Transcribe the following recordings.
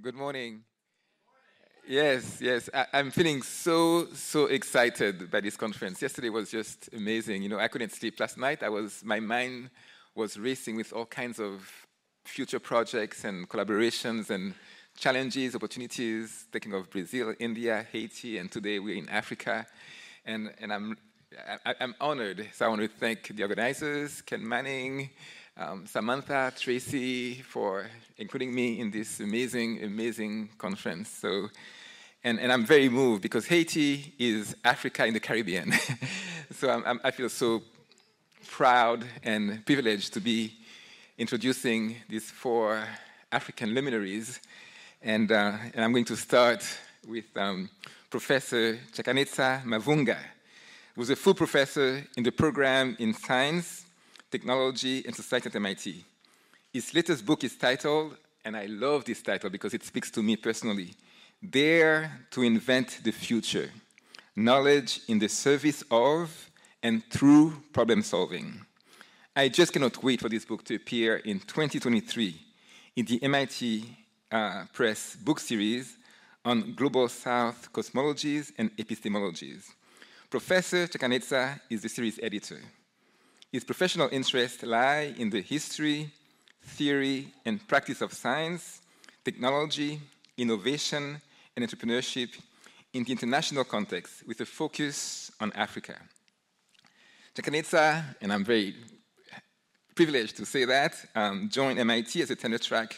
Good morning. Yes, yes. I, am feeling so, so excited by this conference. Yesterday was just amazing. You know, I couldn't sleep last night. I was, my mind was racing with all kinds of future projects and collaborations and challenges, opportunities, thinking of Brazil, India, Haiti, and today we're in Africa. And, and I'm, I, am honored. So I want to thank the organizers, Ken Manning, um, Samantha, Tracy, for including me in this amazing, amazing conference. So, and, and I'm very moved because Haiti is Africa in the Caribbean. so I'm, I'm, I feel so proud and privileged to be introducing these four African luminaries. And, uh, and I'm going to start with um, Professor Chakanetsa Mavhunga, who's a full professor in the program in science Technology and Society at MIT. His latest book is titled, and I love this title because it speaks to me personally Dare to Invent the Future Knowledge in the Service of and Through Problem Solving. I just cannot wait for this book to appear in 2023 in the MIT uh, Press book series on Global South cosmologies and epistemologies. Professor Chakanetsa is the series editor. His professional interests lie in the history, theory, and practice of science, technology, innovation, and entrepreneurship in the international context with a focus on Africa. Chakanetsa, and I'm very privileged to say that, um, joined MIT as a tenure track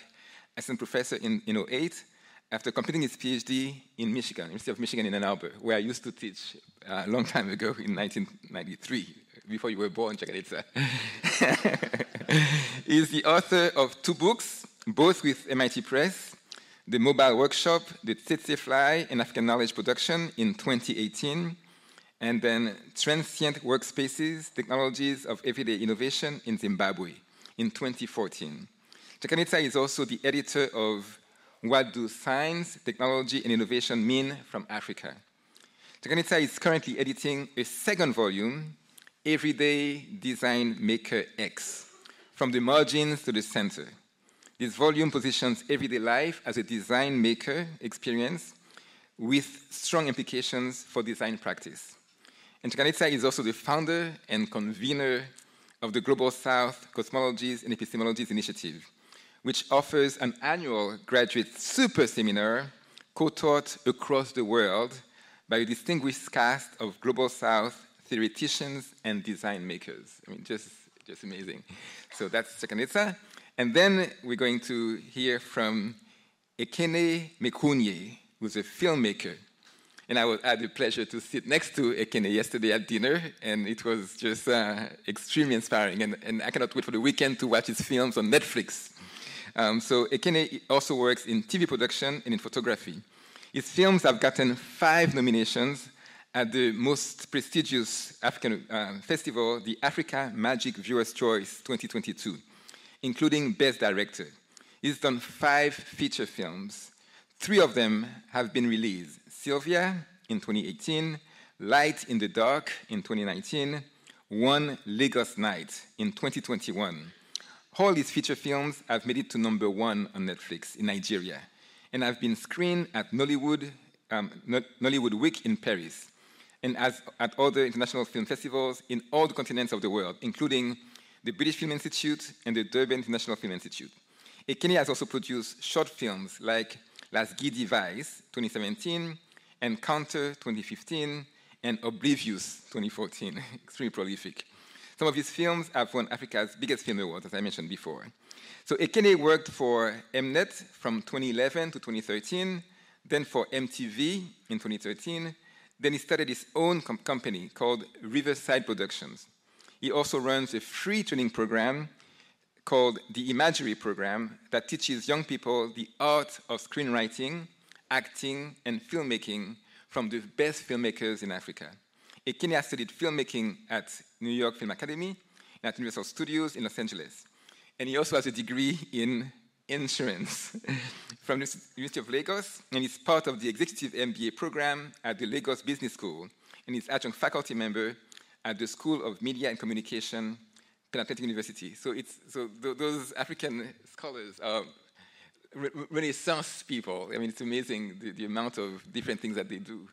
assistant professor in, in 08 after completing his PhD in Michigan, University of Michigan in Ann Arbor, where I used to teach uh, a long time ago in 1993 before you were born, Chakanetsa. He's the author of two books, both with MIT Press, The Mobile Workshop, The Tsetse Fly and African Knowledge Production in 2018, and then Transient Workspaces, Technologies of Everyday Innovation in Zimbabwe in 2014. Chakanetsa is also the editor of What Do Science, Technology, and Innovation Mean from Africa? Chakanetsa is currently editing a second volume Everyday Design Maker X, from the margins to the center. This volume positions everyday life as a design maker experience with strong implications for design practice. And Chakanetsa is also the founder and convener of the Global South Cosmologies and Epistemologies Initiative, which offers an annual graduate super seminar co-taught across the world by a distinguished cast of Global South theoreticians and design makers. I mean, just, just amazing. So that's Chakanetsa. And then we're going to hear from Ekene Mekwunye, who's a filmmaker. And I had the pleasure to sit next to Ekene yesterday at dinner, and it was just uh, extremely inspiring. And, and, I cannot wait for the weekend to watch his films on Netflix. Um, so Ekene also works in TV production and in photography. His films have gotten five nominations at the most prestigious African uh, festival, the Africa Magic Viewers' Choice 2022, including Best Director. He's done five feature films. Three of them have been released Sylvia in 2018, Light in the Dark in 2019, One Lagos Night in 2021. All these feature films have made it to number one on Netflix in Nigeria and have been screened at Nollywood, um, Nollywood Week in Paris and as at other international film festivals in all the continents of the world, including the British Film Institute and the Durban International Film Institute. Ekene has also produced short films like Las Gidi Vice 2017, Encounter 2015, and Oblivious 2014. Extremely prolific. Some of his films have won Africa's biggest film awards, as I mentioned before. So Ekene worked for Mnet from 2011 to 2013, then for MTV in 2013, then he started his own com- company called Riverside Productions. He also runs a free training program called the Imagery Program that teaches young people the art of screenwriting, acting, and filmmaking from the best filmmakers in Africa. Ekene studied filmmaking at New York Film Academy and at Universal Studios in Los Angeles. And he also has a degree in insurance from the University of Lagos, and he's part of the executive MBA program at the Lagos Business School, and he's adjunct faculty member at the School of Media and Communication, Penn University. So, it's, so th- those African scholars are re Renaissance people. I mean, it's amazing the, the, amount of different things that they do.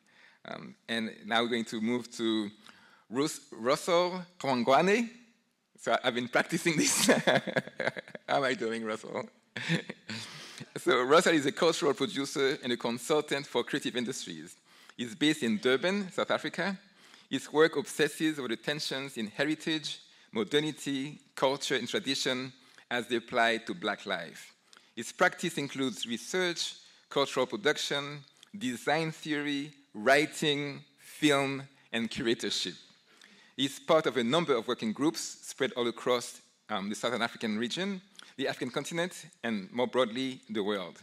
Um, and now we're going to move to Rus Russell Hlongwane. So I've been practicing this. How am I doing, Russell? so Russell is a cultural producer and a consultant for creative industries. He's based in Durban, South Africa. His work obsesses over the tensions in heritage, modernity, culture, and tradition as they apply to black life. His practice includes research, cultural production, design theory, writing, film, and curatorship. He's part of a number of working groups spread all across um, the Southern African region, the African continent, and more broadly, the world.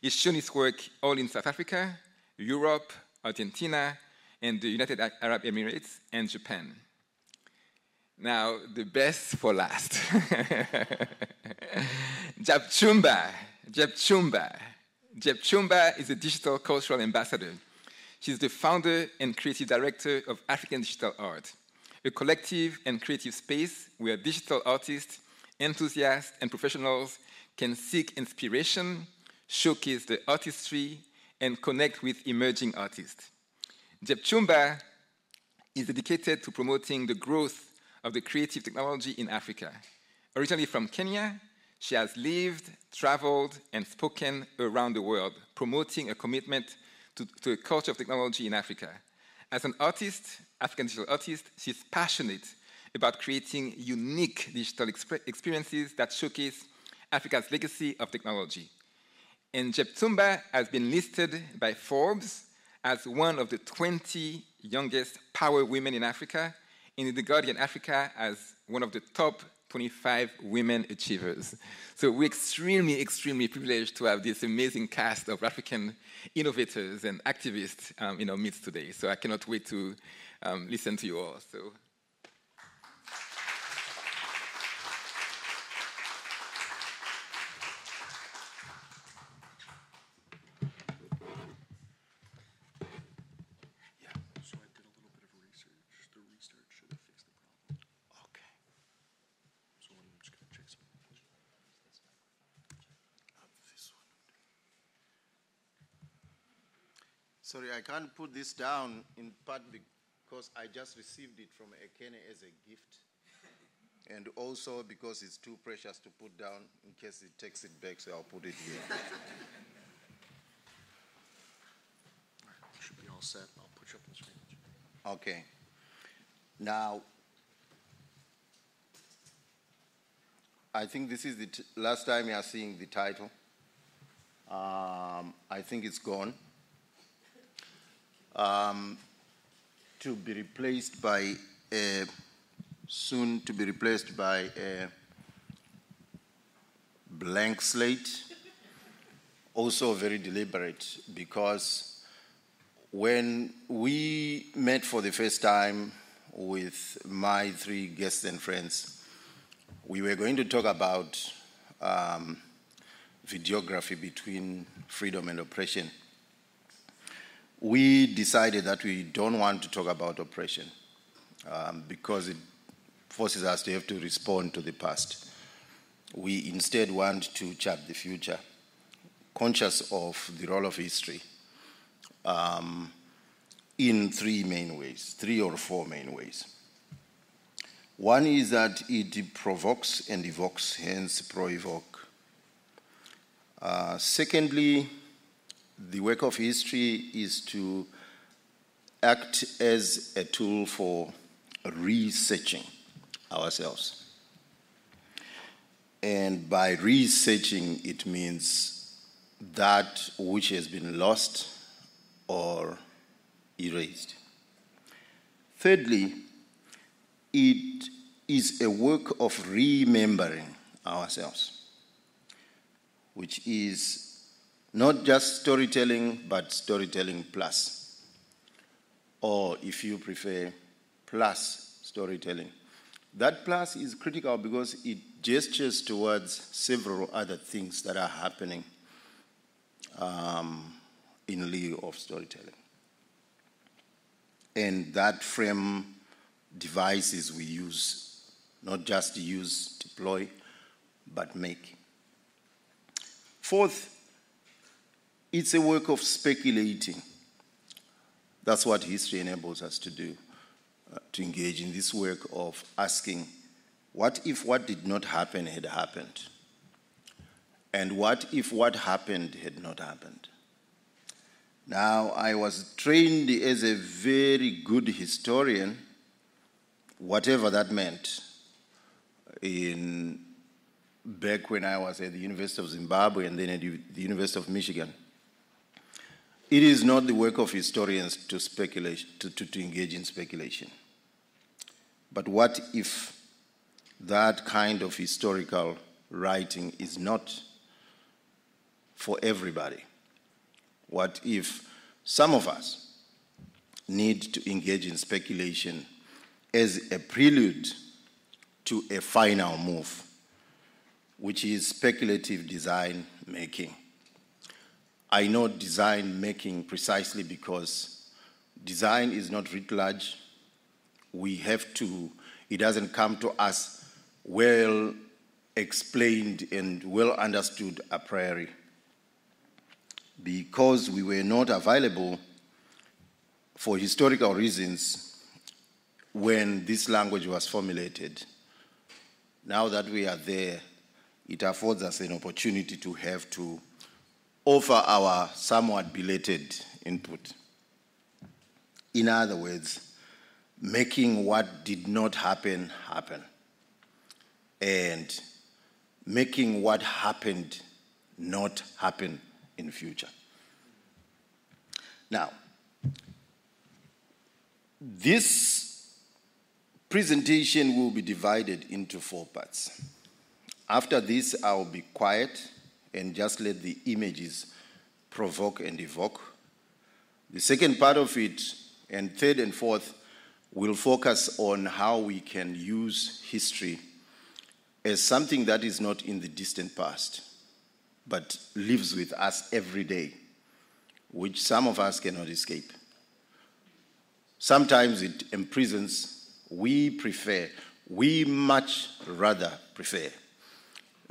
He's shown his work all in South Africa, Europe, Argentina, and the United Arab Emirates and Japan. Now, the best for last. Jepchumba. Jepchumba. Jepchumba is a digital cultural ambassador. She's the founder and creative director of African Digital Art, a collective and creative space where digital artists, enthusiasts, and professionals can seek inspiration, showcase the artistry, and connect with emerging artists. Jepchumba is dedicated to promoting the growth of the creative technology in Africa. Originally from Kenya, she has lived, traveled, and spoken around the world, promoting a commitment to, to a culture of technology in Africa. As an artist, African digital artist, she's passionate about creating unique digital experiences that showcase Africa's legacy of technology. And Jepchumba has been listed by Forbes as one of the 20 youngest power women in Africa, and in The Guardian Africa as one of the top 25 women achievers. So we're extremely, extremely privileged to have this amazing cast of African innovators and activists um, in our midst today. So I cannot wait to um, listen to you all. So Sorry, I can't put this down in part because I just received it from Ekene as a gift. And also because it's too precious to put down in case he takes it back, so I'll put it here. Should be all set. I'll put you up on the screen. Okay. Now, I think this is the last time you are seeing the title. Um, I think it's gone um, to be replaced by a, soon to be replaced by a blank slate. Also very deliberate because when we met for the first time with my three guests and friends, we were going to talk about um, videography between freedom and oppression we decided that we don't want to talk about oppression um, because it forces us to have to respond to the past. We instead want to chart the future, conscious of the role of history um, in three main ways, three or four main ways. One is that it provokes and evokes, hence pro-evoke. Uh, secondly, the work of history is to act as a tool for researching ourselves. And by researching, it means that which has been lost or erased. Thirdly, it is a work of remembering ourselves, which is not just storytelling, but storytelling plus. Or if you prefer, plus storytelling. That plus is critical because it gestures towards several other things that are happening um, in lieu of storytelling. And that frame devices we use, not just use, deploy, but make. Fourth, it's a work of speculating. That's what history enables us to do, uh, to engage in this work of asking, what if what did not happen had happened? And what if what happened had not happened? Now, I was trained as a very good historian, whatever that meant, in back when I was at the University of Zimbabwe and then at the University of Michigan. It is not the work of historians to speculate, to, to, to engage in speculation. But what if that kind of historical writing is not for everybody? What if some of us need to engage in speculation as a prelude to a final move, which is speculative design making? I know design making precisely because design is not writ large. We have to, it doesn't come to us well explained and well understood a priori because we were not available for historical reasons when this language was formulated. Now that we are there, it affords us an opportunity to have to offer our somewhat belated input. In other words, making what did not happen happen and making what happened not happen in future. Now, this presentation will be divided into four parts. After this, I'll be quiet and just let the images provoke and evoke. The second part of it, and third and fourth, will focus on how we can use history as something that is not in the distant past, but lives with us every day, which some of us cannot escape. Sometimes it imprisons. We prefer, we much rather prefer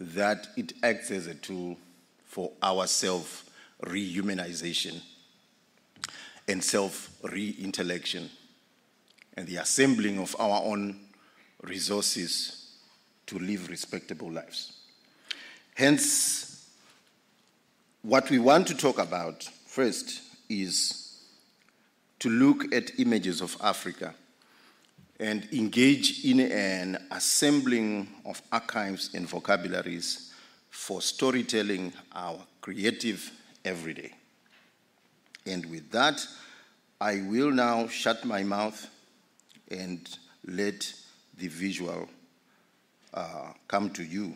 that it acts as a tool for our self rehumanization and self re-intellection and the assembling of our own resources to live respectable lives. Hence, what we want to talk about first is to look at images of Africa and engage in an assembling of archives and vocabularies for storytelling our creative everyday. And with that, I will now shut my mouth and let the visual uh, come to you.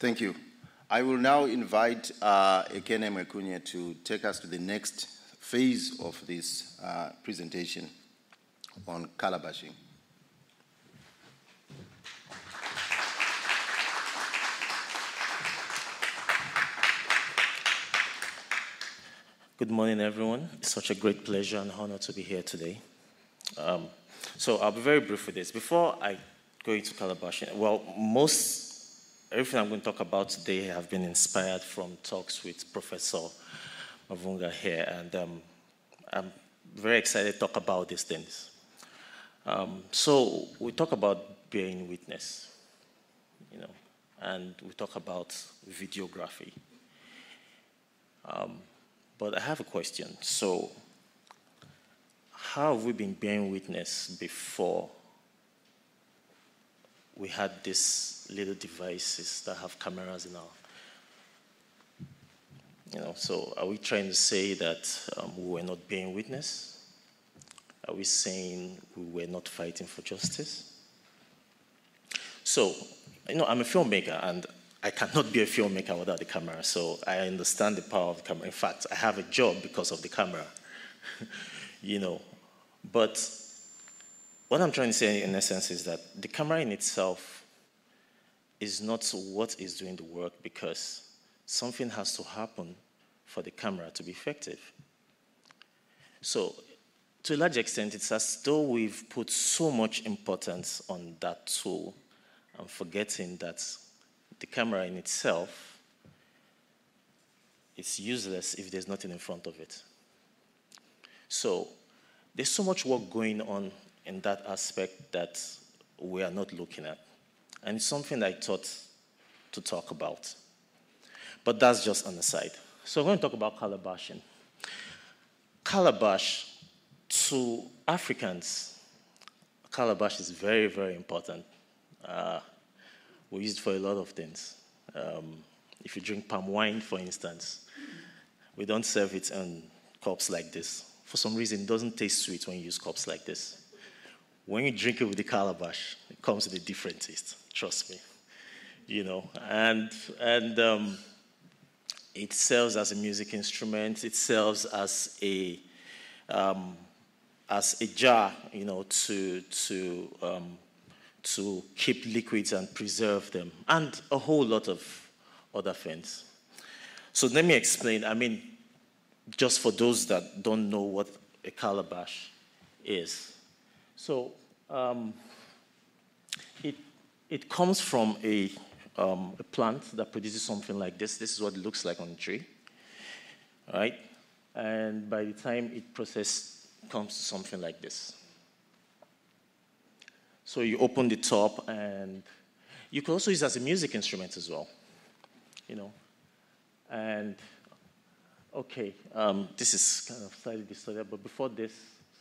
Thank you. I will now invite uh, Ekene Mekwunye to take us to the next phase of this uh, presentation on calabashing. Good morning, everyone. It's such a great pleasure and honor to be here today. Um, so I'll be very brief with this. Before I go into Calabash, well, most everything I'm going to talk about today have been inspired from talks with Professor Mavhunga here, and um, I'm very excited to talk about these things. Um, so we talk about bearing witness, you know, and we talk about videography. Um, but I have a question. So, how have we been bearing witness before we had these little devices that have cameras in our? You know, so are we trying to say that um, we were not being witness? Are we saying we were not fighting for justice? So, you know, I'm a filmmaker, and I cannot be a filmmaker without the camera, so I understand the power of the camera. In fact, I have a job because of the camera, you know. But what I'm trying to say in essence is that the camera in itself is not what is doing the work because something has to happen for the camera to be effective. So, to a large extent, it's as though we've put so much importance on that tool and forgetting that the camera in itself is useless if there's nothing in front of it. So there's so much work going on in that aspect that we are not looking at. And it's something I thought to talk about. But that's just on the side. So I'm going to talk about calabashing. Calabash, to Africans, calabash is very, very important. Uh, we use it for a lot of things. Um, if you drink palm wine, for instance, we don't serve it in cups like this. For some reason, it doesn't taste sweet when you use cups like this. When you drink it with the calabash, it comes with a different taste. Trust me. You know, and and um, it serves as a music instrument. It serves as a um, as a jar, you know, to to um, to keep liquids and preserve them, and a whole lot of other things. So let me explain. I mean, just for those that don't know what a calabash is. So um, it, it comes from a, um, a plant that produces something like this. This is what it looks like on a tree, right? And by the time it processed, comes to something like this. So you open the top, and you can also use it as a music instrument as well. You know, and okay, um, this is kind of slightly distorted, but before this,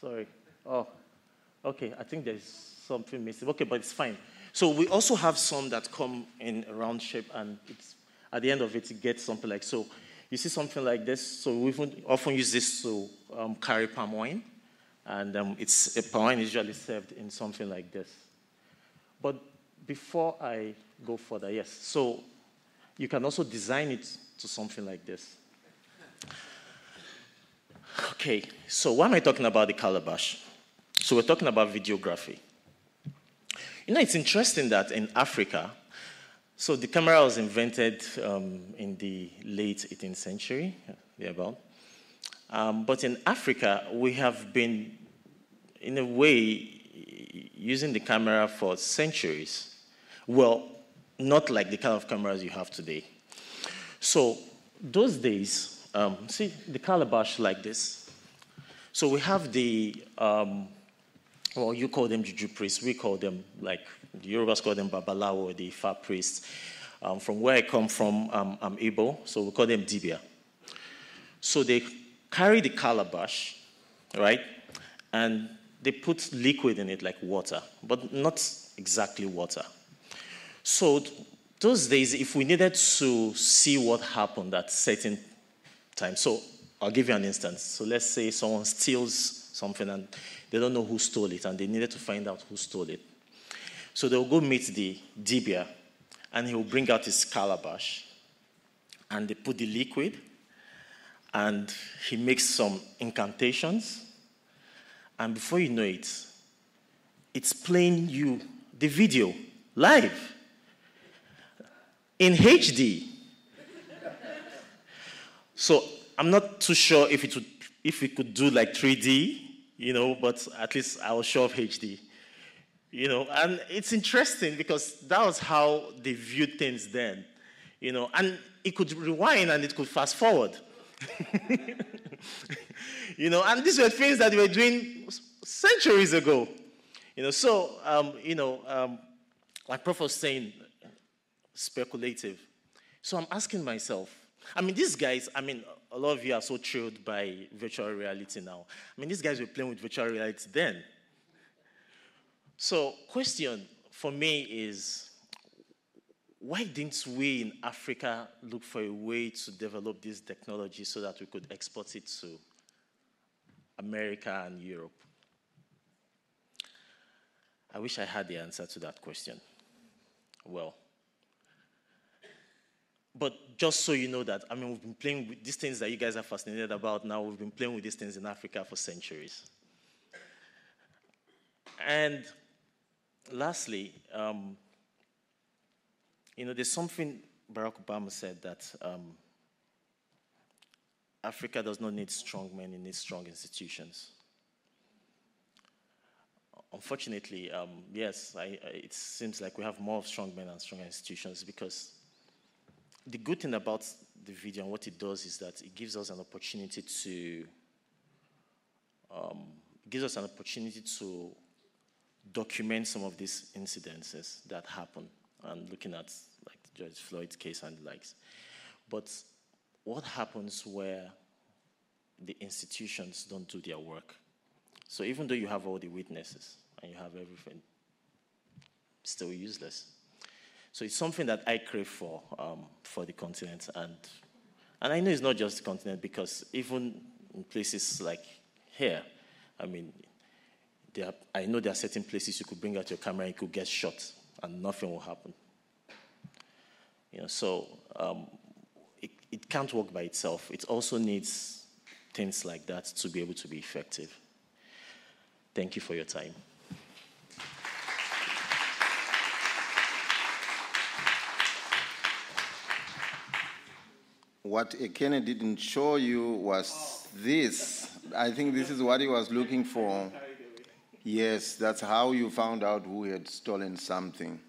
sorry. Oh, okay, I think there's something missing. Okay, but it's fine. So we also have some that come in a round shape, and it's at the end of it, it gets something like so. You see something like this. So we often use this to um, carry palm wine and um, it's a wine usually served in something like this. But before I go further, yes, so you can also design it to something like this. Okay, so why am I talking about the calabash? So we're talking about videography. You know, it's interesting that in Africa, so the camera was invented um, in the late 18th century, thereabout. Um, but in Africa, we have been, in a way, using the camera for centuries. Well, not like the kind of cameras you have today. So, those days, um, see the calabash like this. So, we have the, um, well, you call them juju priests, we call them, like, the Yorubas call them babalawo, the Ifa priests. Um, from where I come from, um, I'm Igbo, so we call them dibia. So they carry the calabash, right? And they put liquid in it like water, but not exactly water. So those days, if we needed to see what happened at certain time, so I'll give you an instance. So let's say someone steals something and they don't know who stole it, and they needed to find out who stole it. So they'll go meet the dibia, and he'll bring out his calabash, and they put the liquid, and he makes some incantations, and before you know it, it's playing you the video live in HD. so I'm not too sure if it would, if we could do like 3D, you know, but at least I was sure of HD. You know, and it's interesting because that was how they viewed things then. You know, and it could rewind and it could fast forward. you know, and these were things that they were doing centuries ago. You know, so um, you know, um, like Prof was saying, speculative. So I'm asking myself, I mean, these guys, I mean, a lot of you are so thrilled by virtual reality now. I mean, these guys were playing with virtual reality then. So, question for me is why didn't we in Africa look for a way to develop this technology so that we could export it to America and Europe? I wish I had the answer to that question. Well, but just so you know that, I mean, we've been playing with these things that you guys are fascinated about now, we've been playing with these things in Africa for centuries. And lastly, um, you know, there's something Barack Obama said that um, Africa does not need strong men, it needs strong institutions. Unfortunately, um, yes, I, it seems like we have more strong men and strong institutions because the good thing about the video and what it does is that it gives us an opportunity to um, gives us an opportunity to document some of these incidences that happen and looking at like George Floyd's case and the likes. But what happens where the institutions don't do their work? So even though you have all the witnesses and you have everything, still useless. So it's something that I crave for um, for the continent, and and I know it's not just the continent because even in places like here, I mean, are, I know there are certain places you could bring out your camera and you could get shot, and nothing will happen. You know, so um, it, it can't work by itself. It also needs things like that to be able to be effective. Thank you for your time. What Ekene didn't show you was this. I think this is what he was looking for. Yes, that's how you found out who had stolen something.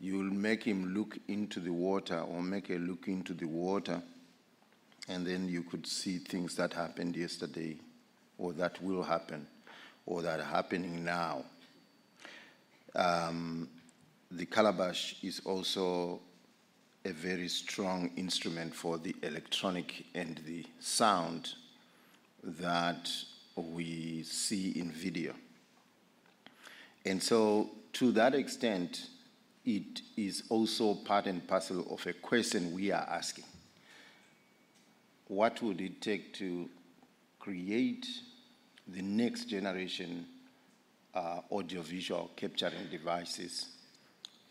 You'll make him look into the water or make a look into the water, and then you could see things that happened yesterday or that will happen or that are happening now. Um, the calabash is also a very strong instrument for the electronic and the sound that we see in video. And so, to that extent, it is also part and parcel of a question we are asking. What would it take to create the next generation uh, audiovisual capturing devices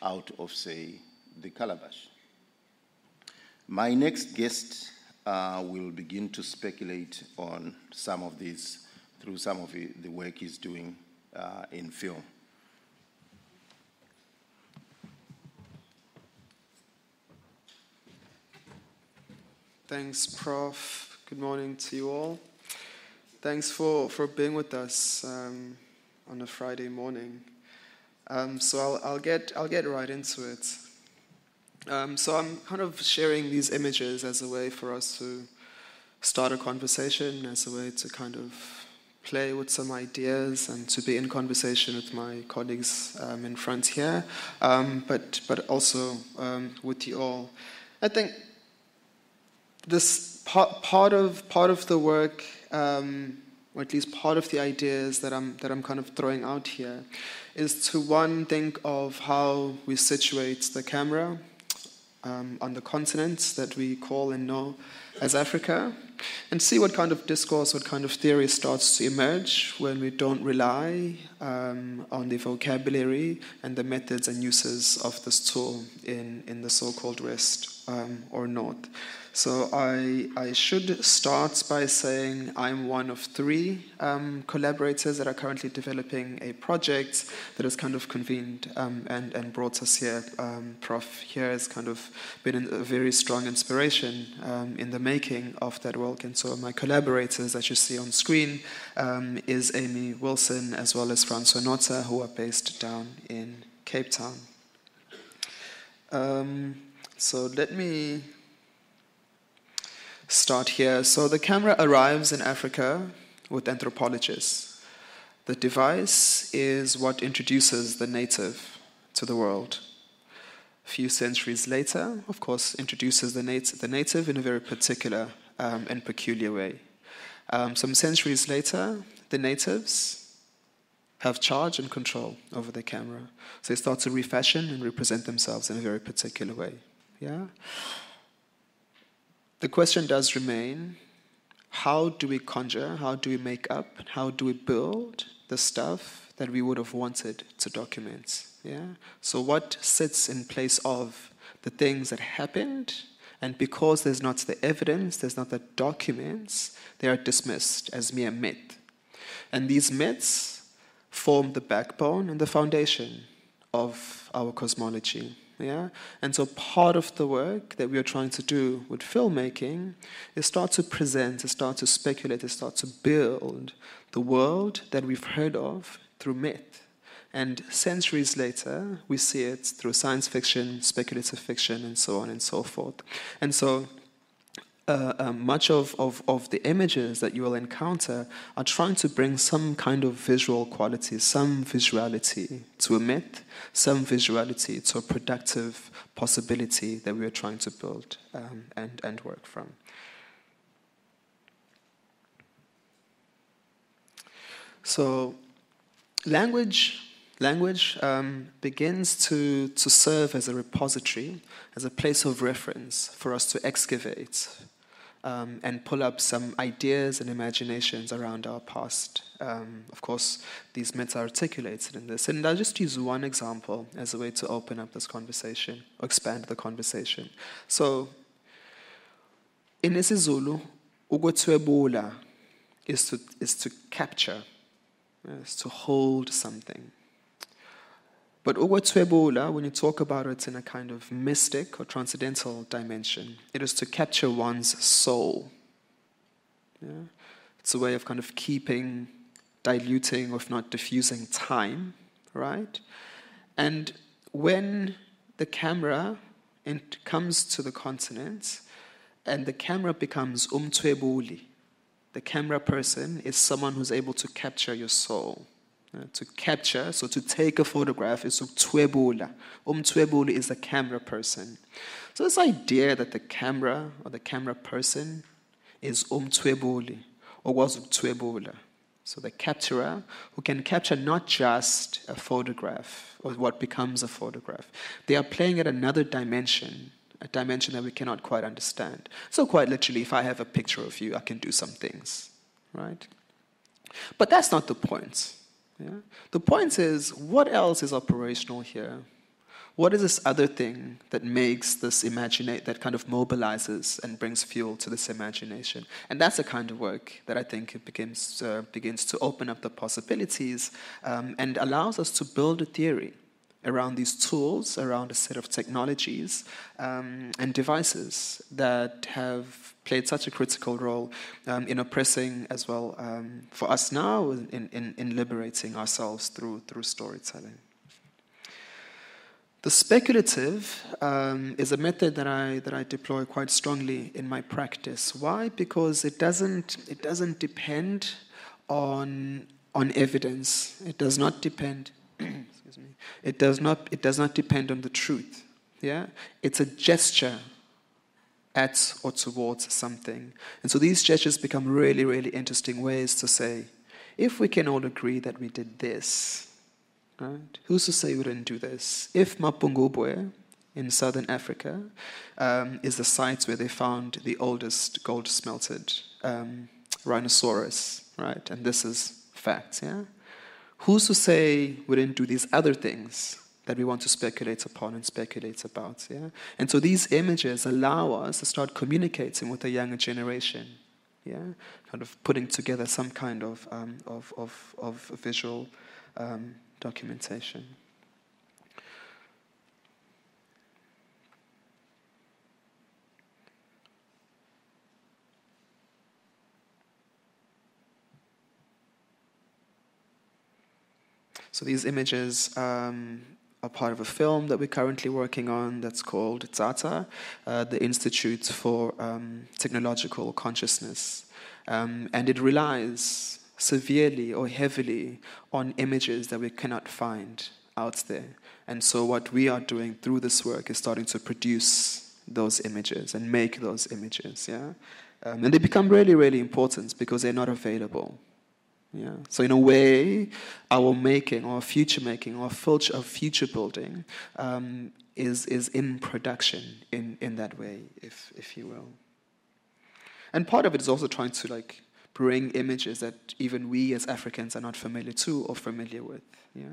out of, say, the calabash? My next guest uh, will begin to speculate on some of these through some of the, work he's doing uh, in film. Thanks, Prof. Good morning to you all. Thanks for, for being with us um, on a Friday morning. Um, so I'll, I'll, get, I'll get right into it. Um, so I'm kind of sharing these images as a way for us to start a conversation, as a way to kind of play with some ideas and to be in conversation with my colleagues um, in front here, um, but but also um, with you all. I think this part, part of part of the work, um, or at least part of the ideas that I'm that I'm kind of throwing out here, is to one think of how we situate the camera um, on the continent that we call and know as Africa, and see what kind of discourse, what kind of theory starts to emerge when we don't rely um, on the vocabulary and the methods and uses of this tool in, in the so called West um, or North. So I, I should start by saying I'm one of three um, collaborators that are currently developing a project that has kind of convened um, and, and brought us here. Um, Prof here has kind of been a very strong inspiration um, in the making of that work. And so my collaborators that you see on screen um, is Amy Wilson as well as Francois Nota, who are based down in Cape Town. Um, so let me start here. So the camera arrives in Africa with anthropologists. The device is what introduces the native to the world. A few centuries later, of course, introduces the, nat- the native in a very particular um, and peculiar way. Um, some centuries later, the natives have charge and control over the camera. So they start to refashion and represent themselves in a very particular way. Yeah? The question does remain how do we conjure, how do we make up, how do we build the stuff that we would have wanted to document? Yeah? So, what sits in place of the things that happened? And because there's not the evidence, there's not the documents, they are dismissed as mere myth. And these myths form the backbone and the foundation of our cosmology. Yeah? And so part of the work that we are trying to do with filmmaking is start to present, is start to speculate, is start to build the world that we've heard of through myth. And centuries later, we see it through science fiction, speculative fiction, and so on and so forth. And so uh, uh, much of, of, of the images that you will encounter are trying to bring some kind of visual quality, some visuality to a myth, some visuality to a productive possibility that we are trying to build um, and, and work from. So, language language um, begins to, to serve as a repository, as a place of reference for us to excavate um, and pull up some ideas and imaginations around our past. Um, of course, these myths are articulated in this. And I'll just use one example as a way to open up this conversation, or expand the conversation. So, in isiZulu, ukwethwebula is to, is to capture, is to hold something. But ukwethwebula, when you talk about it in a kind of mystic or transcendental dimension, it is to capture one's soul. Yeah? It's a way of kind of keeping, diluting, or if not diffusing time, right? And when the camera comes to the continent, and the camera becomes umthwebuli, the camera person is someone who's able to capture your soul. Uh, to capture, so to take a photograph is uktwebula. Umthwebuli is a camera person. So this idea that the camera or the camera person is umthwebuli or was uktwebula. So the capturer who can capture not just a photograph or what becomes a photograph. They are playing at another dimension, a dimension that we cannot quite understand. So quite literally, if I have a picture of you, I can do some things, right? But that's not the point. Yeah? The point is, what else is operational here? What is this other thing that makes this imaginate, that kind of mobilizes and brings fuel to this imagination? And that's the kind of work that I think it begins, uh, begins to open up the possibilities um, and allows us to build a theory around these tools, around a set of technologies um, and devices that have played such a critical role um, in oppressing as well um, for us now in, in, in liberating ourselves through, through storytelling. The speculative um, is a method that I, that I deploy quite strongly in my practice. Why? Because it doesn't, it doesn't depend on, on evidence. It does not depend excuse me, it does not, it does not depend on the truth. Yeah? It's a gesture at or towards something. And so these gestures become really, really interesting ways to say, if we can all agree that we did this, right? Who's to say we didn't do this? If Mapungubwe in southern Africa um, is the site where they found the oldest gold smelted um, rhinoceros, right? And this is fact, yeah? Who's to say we didn't do these other things that we want to speculate upon and speculate about, yeah? And so these images allow us to start communicating with the younger generation, yeah? Kind of putting together some kind of, um, of, of, of visual um, documentation. So these images um, are part of a film that we're currently working on that's called Tsatsa, uh, the Institute for um, Technological Consciousness. Um, and it relies severely or heavily on images that we cannot find out there. And so, what we are doing through this work is starting to produce those images and make those images. Yeah? Um, and they become really, really important because they're not available. Yeah. So in a way, our making, our future making, our future, our future building um, is is in production in, in that way, if if you will. And part of it is also trying to like bring images that even we as Africans are not familiar to or familiar with. Yeah.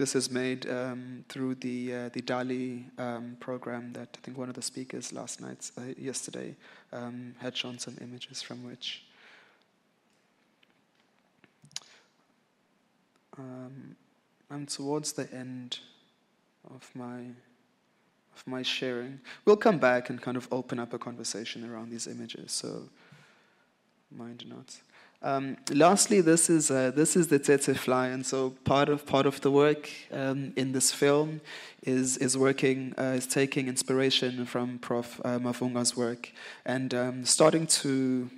This is made um, through the uh, the DALL-E um, program that I think one of the speakers last night, uh, yesterday, um, had shown some images from which. Um, I'm towards the end of my of my sharing. We'll come back and kind of open up a conversation around these images. So mind not. Um, lastly, this is uh, this is the tsetse fly, and so part of part of the work um, in this film is is working uh, is taking inspiration from Prof. Uh, Mavhunga's work and um, starting to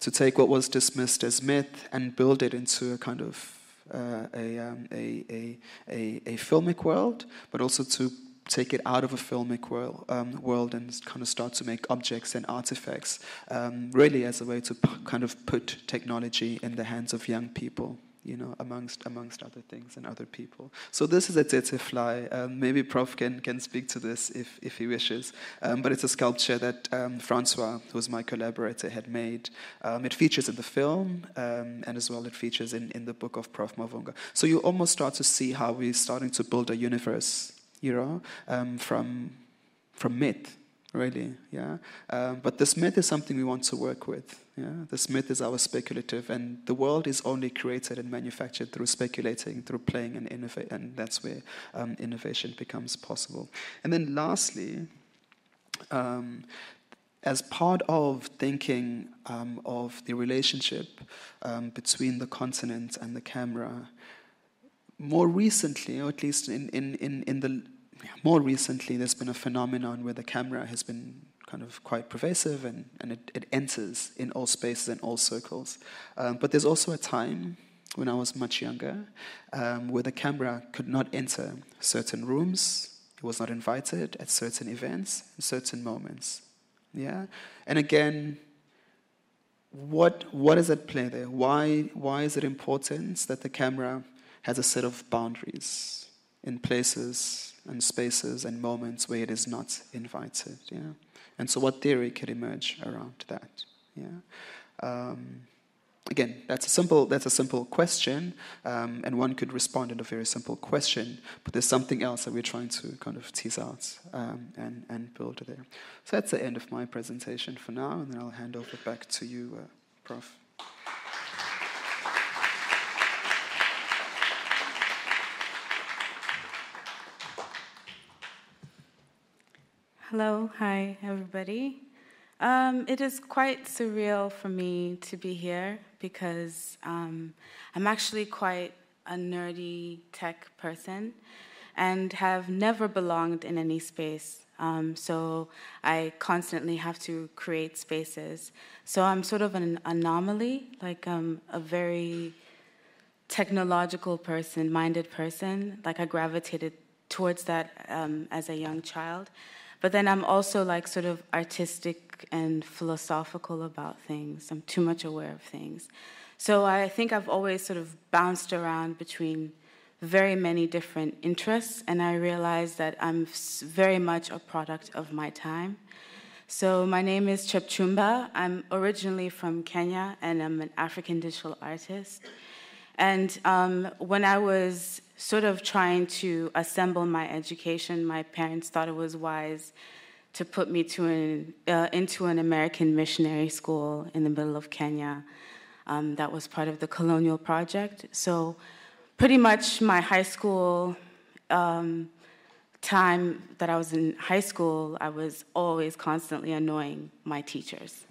to take what was dismissed as myth and build it into a kind of uh, a, um, a, a, a, a filmic world, but also to take it out of a filmic world, um, world and kind of start to make objects and artifacts, um, really as a way to p- kind of put technology in the hands of young people. You know, amongst amongst other things and other people. So this is a tsetse fly. Um, maybe Prof can can speak to this if if he wishes. Um, but it's a sculpture that um, Francois, who's my collaborator, had made. Um, it features in the film, and as well it features in in the book of Prof Mavhunga. So you almost start to see how we're starting to build a universe you know, um, from from myth, really, yeah. Um, but this myth is something we want to work with. Yeah, this myth is our speculative, and the world is only created and manufactured through speculating, through playing and innovate, and that's where um, innovation becomes possible. And then, lastly. Um, as part of thinking um, of the relationship um, between the continent and the camera, more recently, or at least in, in, in, in the more recently, there's been a phenomenon where the camera has been kind of quite pervasive and, and it, it enters in all spaces and all circles. Um, but there's also a time when I was much younger um, where the camera could not enter certain rooms, it was not invited at certain events, certain moments. Yeah? And again, what, what is at play there? Why, why is it important that the camera has a set of boundaries in places and spaces and moments where it is not invited. Yeah? And so, what theory could emerge around that? Yeah? Um, again, that's a simple that's a simple question, um, and one could respond in a very simple question. But there's something else that we're trying to kind of tease out um, and and build there. So that's the end of my presentation for now, and then I'll hand over back to you, uh, Prof. Hello, hi, everybody. Um, it is quite surreal for me to be here because um, I'm actually quite a nerdy tech person and have never belonged in any space. Um, so I constantly have to create spaces. So I'm sort of an anomaly, like I'm a very technological person, minded person. Like I gravitated towards that um, as a young child. But then I'm also like sort of artistic and philosophical about things. I'm too much aware of things. So I think I've always sort of bounced around between very many different interests, and I realize that I'm very much a product of my time. So my name is Jepchumba. I'm originally from Kenya, and I'm an African digital artist. And um, when I was sort of trying to assemble my education, my parents thought it was wise to put me to an, uh, into an American missionary school in the middle of Kenya. Um, that was part of the colonial project. So, pretty much my high school um, time that I was in high school, I was always constantly annoying my teachers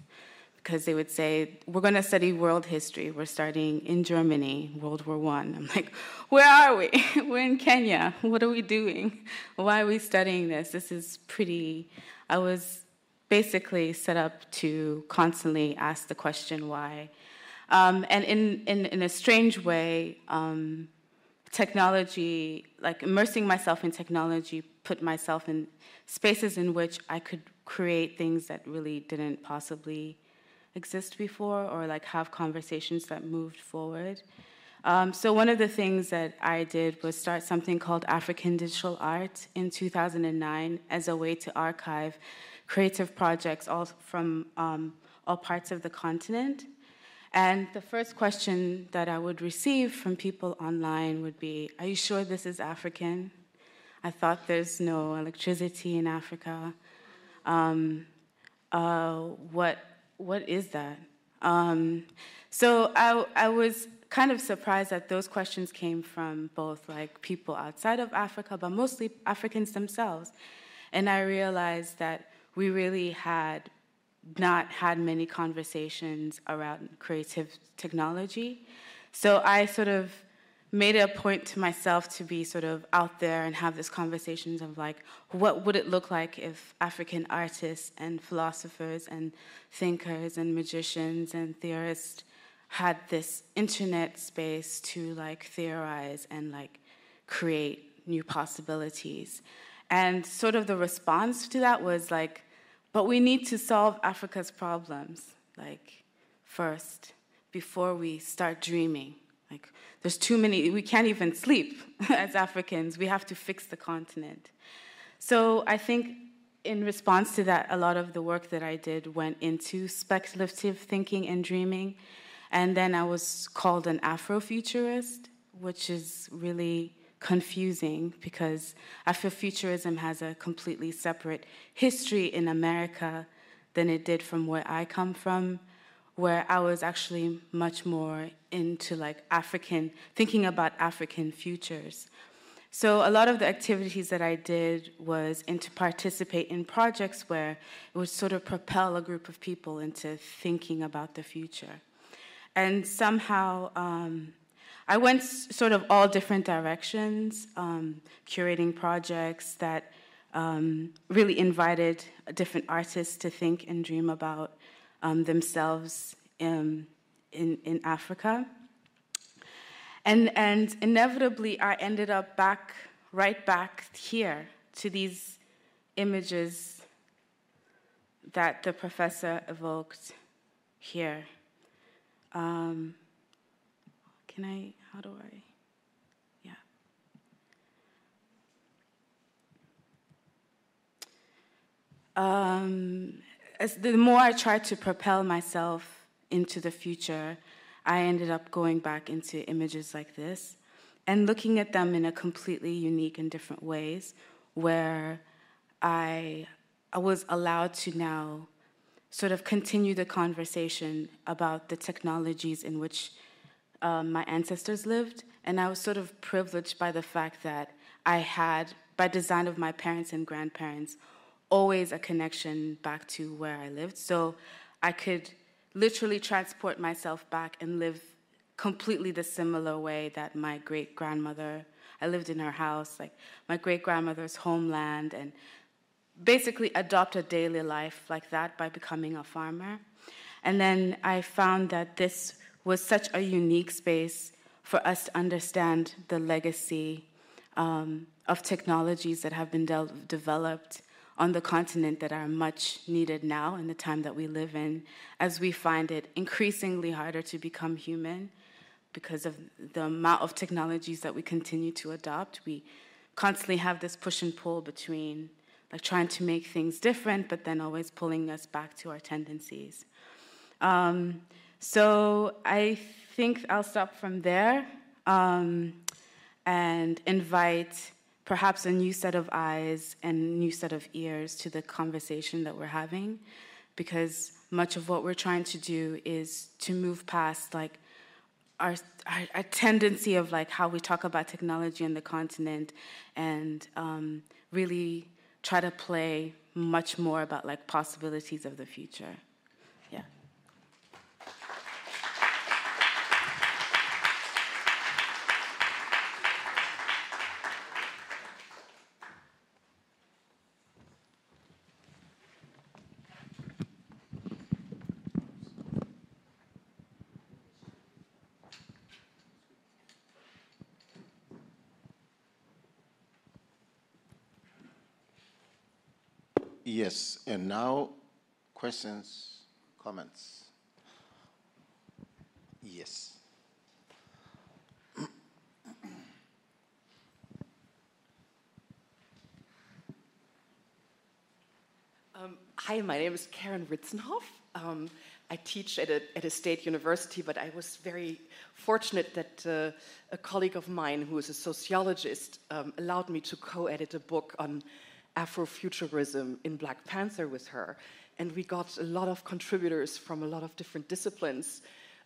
because they would say, We're going to study world history. We're starting in Germany, World War I. I'm like, Where are we? We're in Kenya. What are we doing? Why are we studying this? This is pretty. I was basically set up to constantly ask the question why. Um, and in, in, in, a strange way, um, technology, like immersing myself in technology, put myself in spaces in which I could create things that really didn't possibly exist before or like have conversations that moved forward. Um, so one of the things that I did was start something called African Digital Art in 2009 as a way to archive creative projects all from um, all parts of the continent. And the first question that I would receive from people online would be Are you sure this is African? I thought there's no electricity in Africa. Um, uh, what, what is that? Um, so I, I was kind of surprised that those questions came from both like people outside of Africa, but mostly Africans themselves. And I realized that we really had not had many conversations around creative technology. So I sort of made it a point to myself to be sort of out there and have these conversations of like, what would it look like if African artists and philosophers and thinkers and magicians and theorists had this internet space to like theorize and like create new possibilities. And sort of the response to that was like, but we need to solve Africa's problems, like, first, before we start dreaming. Like, there's too many, we can't even sleep as Africans. We have to fix the continent. So I think in response to that, a lot of the work that I did went into speculative thinking and dreaming. And then I was called an Afrofuturist, which is really confusing because Afrofuturism has a completely separate history in America than it did from where I come from, where I was actually much more into like African, thinking about African futures. So a lot of the activities that I did was into participate in projects where it would sort of propel a group of people into thinking about the future. And somehow, um, I went sort of all different directions, um, curating projects that um, really invited different artists to think and dream about um, themselves in, in, in Africa. And, and inevitably, I ended up back, right back here to these images that the professor evoked here. Um, can I, how do I, yeah. Um, as the more I tried to propel myself into the future, I ended up going back into images like this and looking at them in a completely unique and different ways where I, I was allowed to now sort of continue the conversation about the technologies in which um, my ancestors lived, and I was sort of privileged by the fact that I had, by design of my parents and grandparents, always a connection back to where I lived. So I could literally transport myself back and live completely the similar way that my great grandmother, I lived in her house, like my great grandmother's homeland, and basically adopt a daily life like that by becoming a farmer. And then I found that this was such a unique space for us to understand the legacy um, of technologies that have been de- developed on the continent that are much needed now in the time that we live in, as we find it increasingly harder to become human because of the amount of technologies that we continue to adopt. We constantly have this push and pull between like trying to make things different, but then always pulling us back to our tendencies. Um, so I think I'll stop from there um, and invite perhaps a new set of eyes and new set of ears to the conversation that we're having, because much of what we're trying to do is to move past like our, our, our tendency of like how we talk about technology on the continent and um, really try to play much more about like possibilities of the future. Yeah. Yes, and now questions, comments. Yes. Um, hi, my name is Karen Ritzenhoff. Um, I teach at a, at a state university, but I was very fortunate that uh, a colleague of mine, who is a sociologist, um, allowed me to co edit a book on Afrofuturism in Black Panther with her. And we got a lot of contributors from a lot of different disciplines,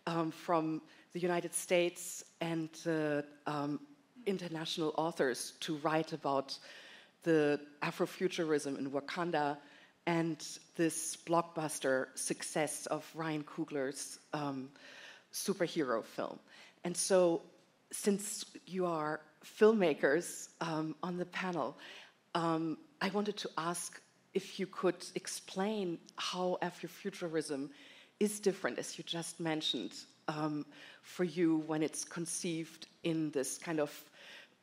um, from the United States and uh, um, international authors to write about the Afrofuturism in Wakanda and this blockbuster success of Ryan Coogler's um, superhero film. And so, since you are filmmakers um, on the panel, um, I wanted to ask if you could explain how Afrofuturism is different, as you just mentioned, um, for you when it's conceived in this kind of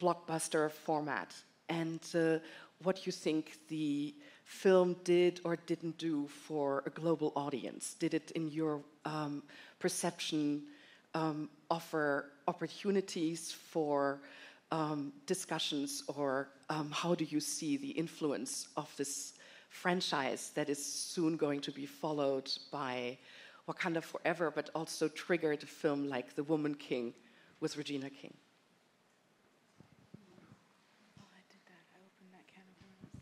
blockbuster format, and uh, what you think the film did or didn't do for a global audience. Did it, in your um, perception, um, offer opportunities for um, discussions, or um, how do you see the influence of this franchise that is soon going to be followed by Wakanda Forever, but also triggered a film like The Woman King with Regina King?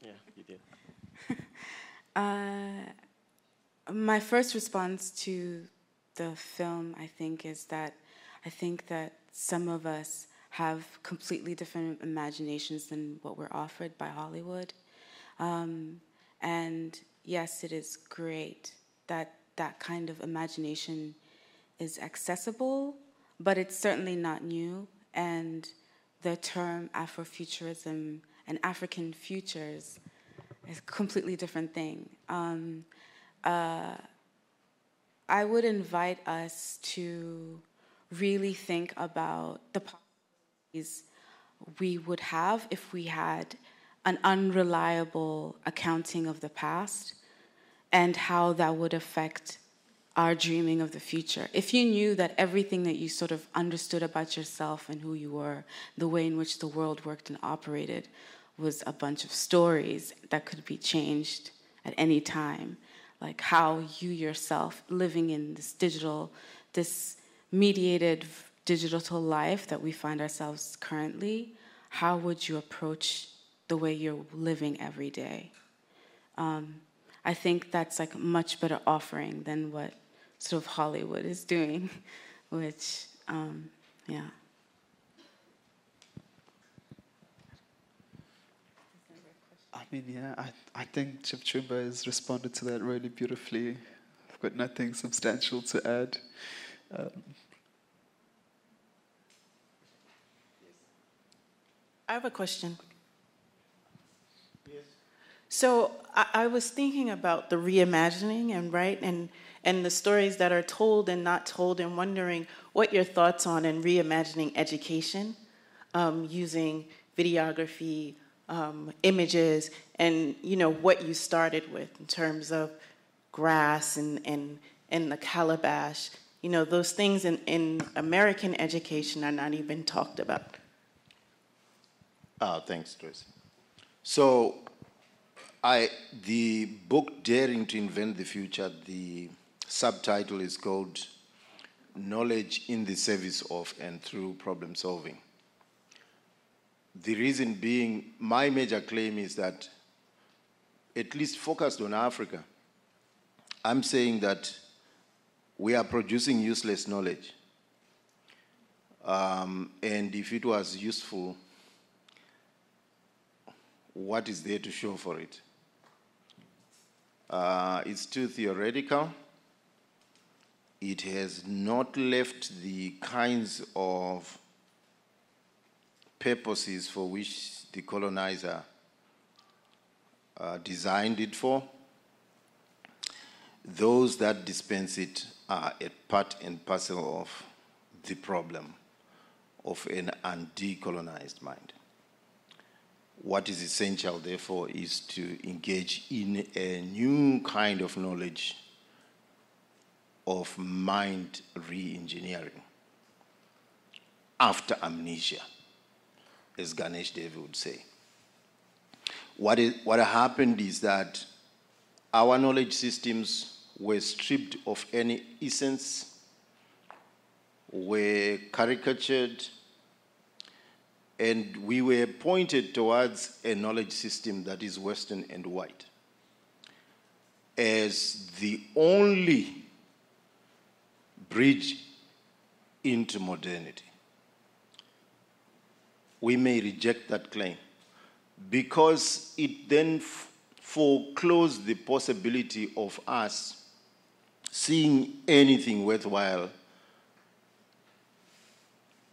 Yeah, you did. Uh, my first response to the film, I think, is that I think that some of us have completely different imaginations than what we're offered by Hollywood. Um, and yes, it is great that that kind of imagination is accessible, but it's certainly not new. And the term Afrofuturism and African futures is a completely different thing. Um, uh, I would invite us to really think about the we would have if we had an unreliable accounting of the past and how that would affect our dreaming of the future. If you knew that everything that you sort of understood about yourself and who you were, the way in which the world worked and operated, was a bunch of stories that could be changed at any time, like how you yourself, living in this digital, this mediated digital life that we find ourselves currently, how would you approach the way you're living every day? Um, I think that's like a much better offering than what sort of Hollywood is doing, which, um, yeah. I mean, yeah, I, I think Jepchumba has responded to that really beautifully. I've got nothing substantial to add. Um, I have a question. Yes. So I, I, was thinking about the reimagining and right and and the stories that are told and not told, and wondering what your thoughts on and reimagining education um, using videography, um, images and you know what you started with in terms of grass and, and, and the calabash. You know, those things in, in American education are not even talked about. Oh, thanks, Tracy. So, I, the book Daring to Invent the Future, the subtitle is called Knowledge in the Service of and Through Problem Solving. The reason being, my major claim is that, at least focused on Africa, I'm saying that we are producing useless knowledge. Um, and if it was useful, what is there to show for it? Uh, it's too theoretical. It has not left the kinds of purposes for which the colonizer uh, designed it for. Those that dispense it are a part and parcel of the problem of an undecolonized mind. What is essential, therefore, is to engage in a new kind of knowledge of mind re engineering after amnesia, as Ganesh Devy would say. What, is, what happened is that our knowledge systems were stripped of any essence, were caricatured, and we were pointed towards a knowledge system that is Western and white as the only bridge into modernity. We may reject that claim because it then foreclosed the possibility of us seeing anything worthwhile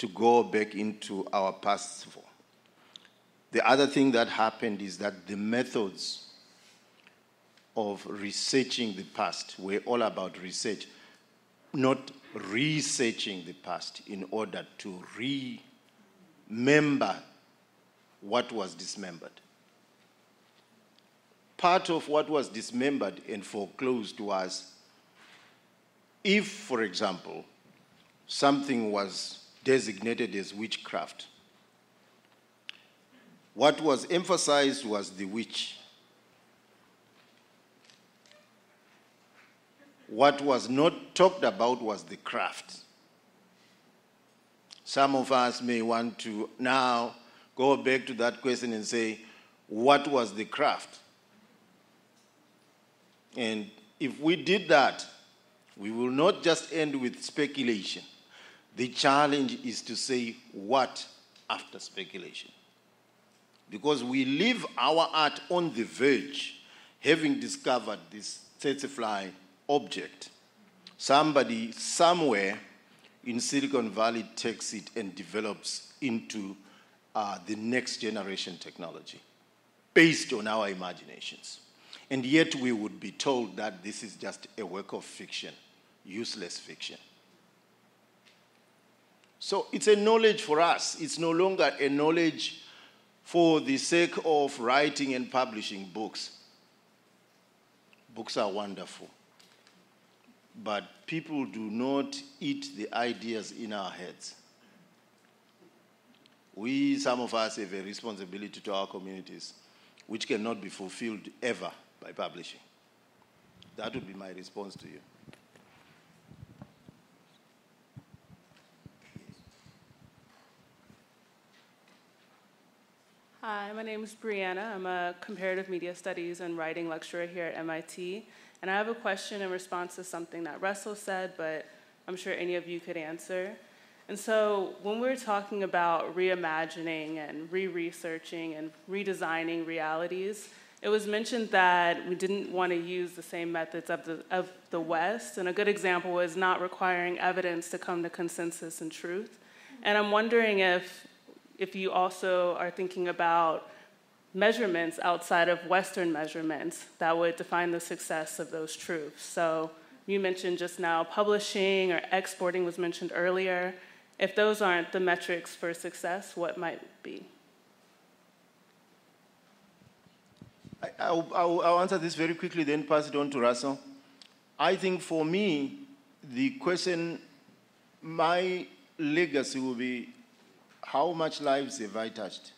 to go back into our past for. The other thing that happened is that the methods of researching the past were all about research, not researching the past in order to remember what was dismembered. Part of what was dismembered and foreclosed was if, for example, something was designated as witchcraft. What was emphasized was the witch. What was not talked about was the craft. Some of us may want to now go back to that question and say, what was the craft? And if we did that, we will not just end with speculation. The challenge is to say what after speculation. Because we leave our art on the verge, having discovered this fly object. Somebody somewhere in Silicon Valley takes it and develops into uh, the next generation technology based on our imaginations. And yet we would be told that this is just a work of fiction, useless fiction. So it's a knowledge for us. It's no longer a knowledge for the sake of writing and publishing books. Books are wonderful. But people do not eat the ideas in our heads. We, some of us, have a responsibility to our communities which cannot be fulfilled ever by publishing. That would be my response to you. Hi, my name is Brianna. I'm a comparative media studies and writing lecturer here at MIT. And I have a question in response to something that Russell said, but I'm sure any of you could answer. And so, when we're talking about reimagining and re researching and redesigning realities, it was mentioned that we didn't want to use the same methods of the, of the West. And a good example was not requiring evidence to come to consensus and truth. And I'm wondering if if you also are thinking about measurements outside of Western measurements that would define the success of those truths. So you mentioned just now publishing or exporting was mentioned earlier. If those aren't the metrics for success, what might be? I, will I'll, I'll answer this very quickly, then pass it on to Russell. I think for me, the question, my legacy will be how much lives have I touched?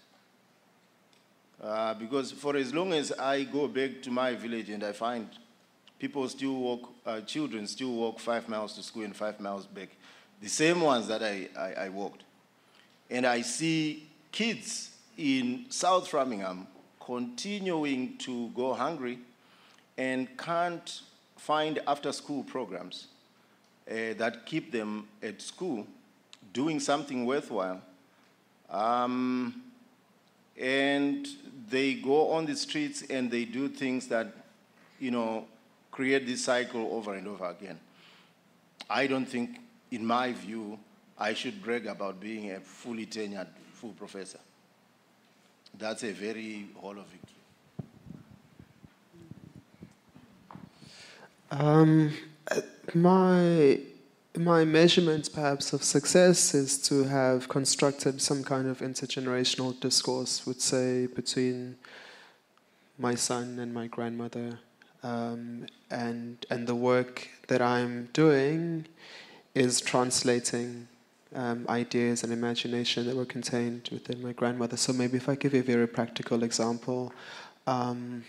Uh, because for as long as I go back to my village and I find people still walk, uh, children still walk five miles to school and five miles back, the same ones that I, I, I walked. And I see kids in South Framingham continuing to go hungry and can't find after school programs uh, that keep them at school doing something worthwhile. Um, and they go on the streets and they do things that, you know, create this cycle over and over again. I don't think, in my view, I should brag about being a fully tenured full professor. That's a very hollow victory. Um, my my measurement, perhaps, of success is to have constructed some kind of intergenerational discourse, would say, between my son and my grandmother, um, and and the work that I'm doing is translating um, ideas and imagination that were contained within my grandmother. So maybe if I give you a very practical example. Um,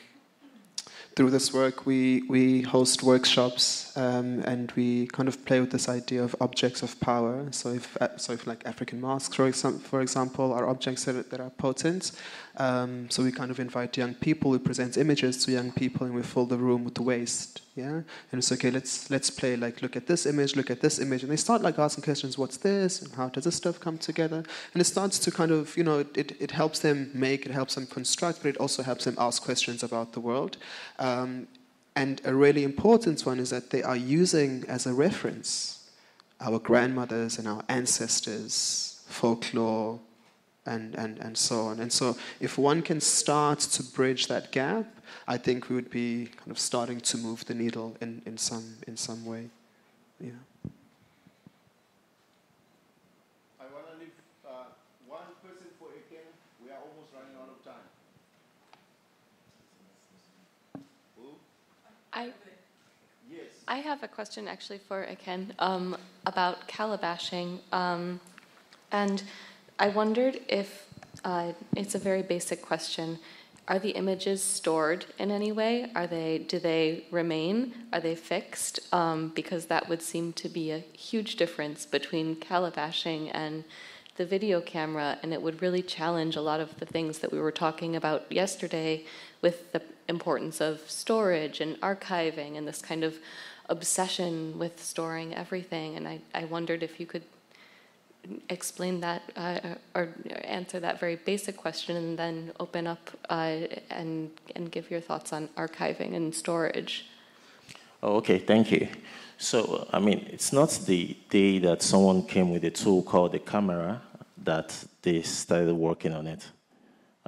through this work, we, we host workshops um, and we kind of play with this idea of objects of power. So if, uh, so if like African masks, for, example, for example, are objects that are, that are potent, um, so we kind of invite young people, we present images to young people and we fill the room with the waste. Yeah? And it's okay, let's, let's play, like, look at this image, look at this image. And they start like asking questions, what's this? And how does this stuff come together? And it starts to kind of, you know, it, it helps them make, it helps them construct, but it also helps them ask questions about the world. Um, and a really important one is that they are using as a reference our grandmothers and our ancestors, folklore, and, and, and so on. And so, if one can start to bridge that gap, I think we would be kind of starting to move the needle in, in, some, in some way. Yeah. I want to leave uh, one person for Eken. We are almost running out of time. Who? I, yes. I have a question actually for Eken um, about calabashing. Um, and I wondered if uh, it's a very basic question. Are the images stored in any way? Are they? Do they remain? Are they fixed? Um, because that would seem to be a huge difference between calabashing and the video camera, and it would really challenge a lot of the things that we were talking about yesterday with the importance of storage and archiving and this kind of obsession with storing everything. And I, I wondered if you could explain that uh, or answer that very basic question and then open up uh, and, and give your thoughts on archiving and storage. Oh, okay, thank you. So, I mean, it's not the day that someone came with a tool called the camera that they started working on it.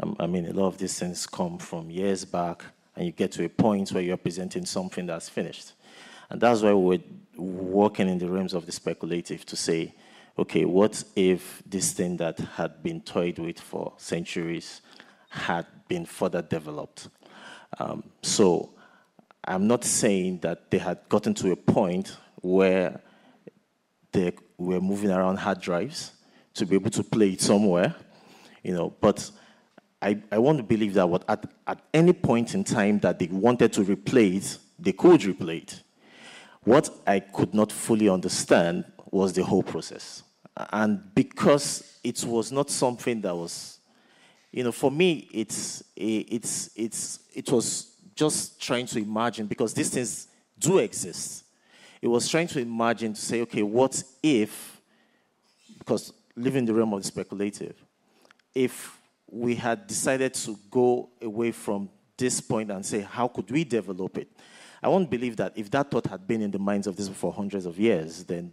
Um, I mean, a lot of these things come from years back, and you get to a point where you're presenting something that's finished. And that's why we're working in the realms of the speculative to say, okay, what if this thing that had been toyed with for centuries had been further developed? Um, so I'm not saying that they had gotten to a point where they were moving around hard drives to be able to play it somewhere, you know, but I, I want to believe that what at, at any point in time that they wanted to replay it, they could replay it. What I could not fully understand was the whole process. And because it was not something that was, you know, for me, it's, it's, it's, it was just trying to imagine, because these things do exist. It was trying to imagine to say, okay, what if, because living in the realm of the speculative, if we had decided to go away from this point and say, how could we develop it? I won't believe that if that thought had been in the minds of these for hundreds of years, then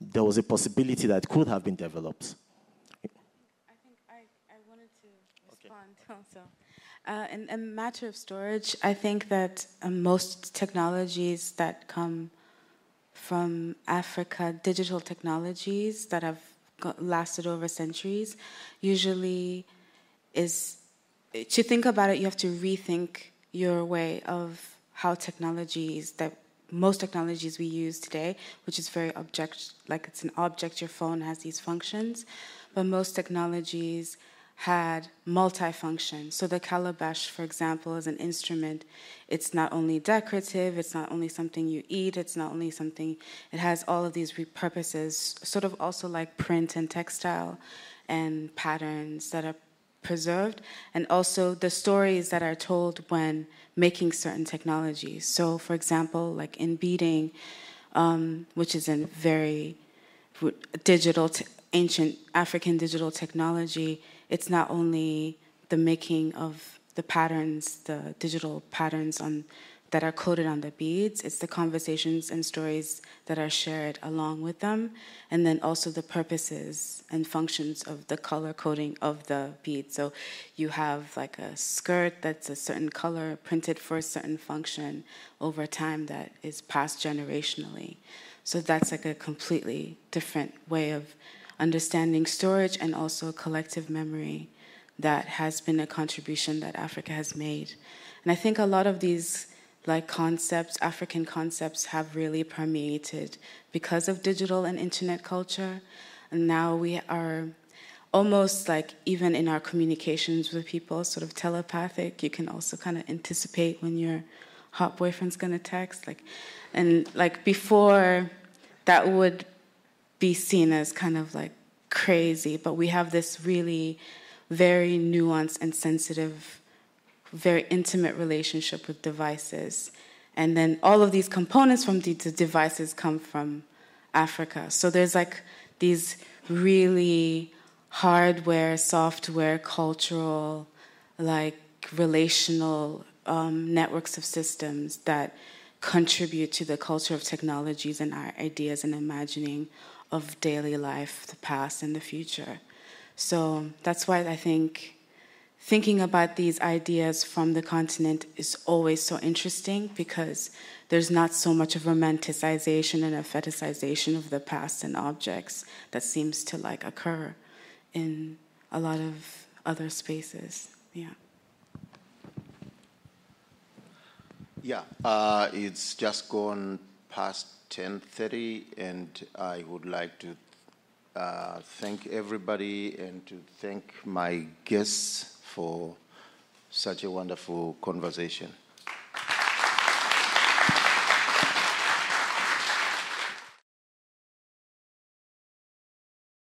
there was a possibility that could have been developed. I think I, I wanted to respond okay. also. Uh, in, a matter of storage, I think that uh, most technologies that come from Africa, digital technologies that have lasted over centuries, usually is to think about it, you have to rethink your way of how technologies that most technologies we use today, which is very object, like it's an object, your phone has these functions, but most technologies had multifunction. So the calabash, for example, is an instrument. It's not only decorative, it's not only something you eat, it's not only something, it has all of these purposes, sort of also like print and textile and patterns that are preserved, and also the stories that are told when making certain technologies. So, for example, like in beading, um, which is a very digital, ancient African digital technology, it's not only the making of the patterns, the digital patterns on that are coded on the beads. It's the conversations and stories that are shared along with them, and then also the purposes and functions of the color coding of the bead. So you have like a skirt that's a certain color printed for a certain function over time that is passed generationally. So that's like a completely different way of understanding storage and also collective memory that has been a contribution that Africa has made. And I think a lot of these like concepts, African concepts, have really permeated because of digital and internet culture. And now we are almost like even in our communications with people, sort of telepathic. You can also kind of anticipate when your hot boyfriend's gonna text, like, and like before, that would be seen as kind of like crazy, but we have this really very nuanced and sensitive, very intimate relationship with devices. And then all of these components from the devices come from Africa. So there's like these really hardware, software, cultural, like relational um, networks of systems that contribute to the culture of technologies and our ideas and imagining of daily life, the past and the future. So that's why I think thinking about these ideas from the continent is always so interesting because there's not so much of romanticization and a fetishization of the past and objects that seems to like occur in a lot of other spaces. Yeah. Yeah, uh, it's just gone past 10.30 and I would like to uh, thank everybody and to thank my guests for such a wonderful conversation.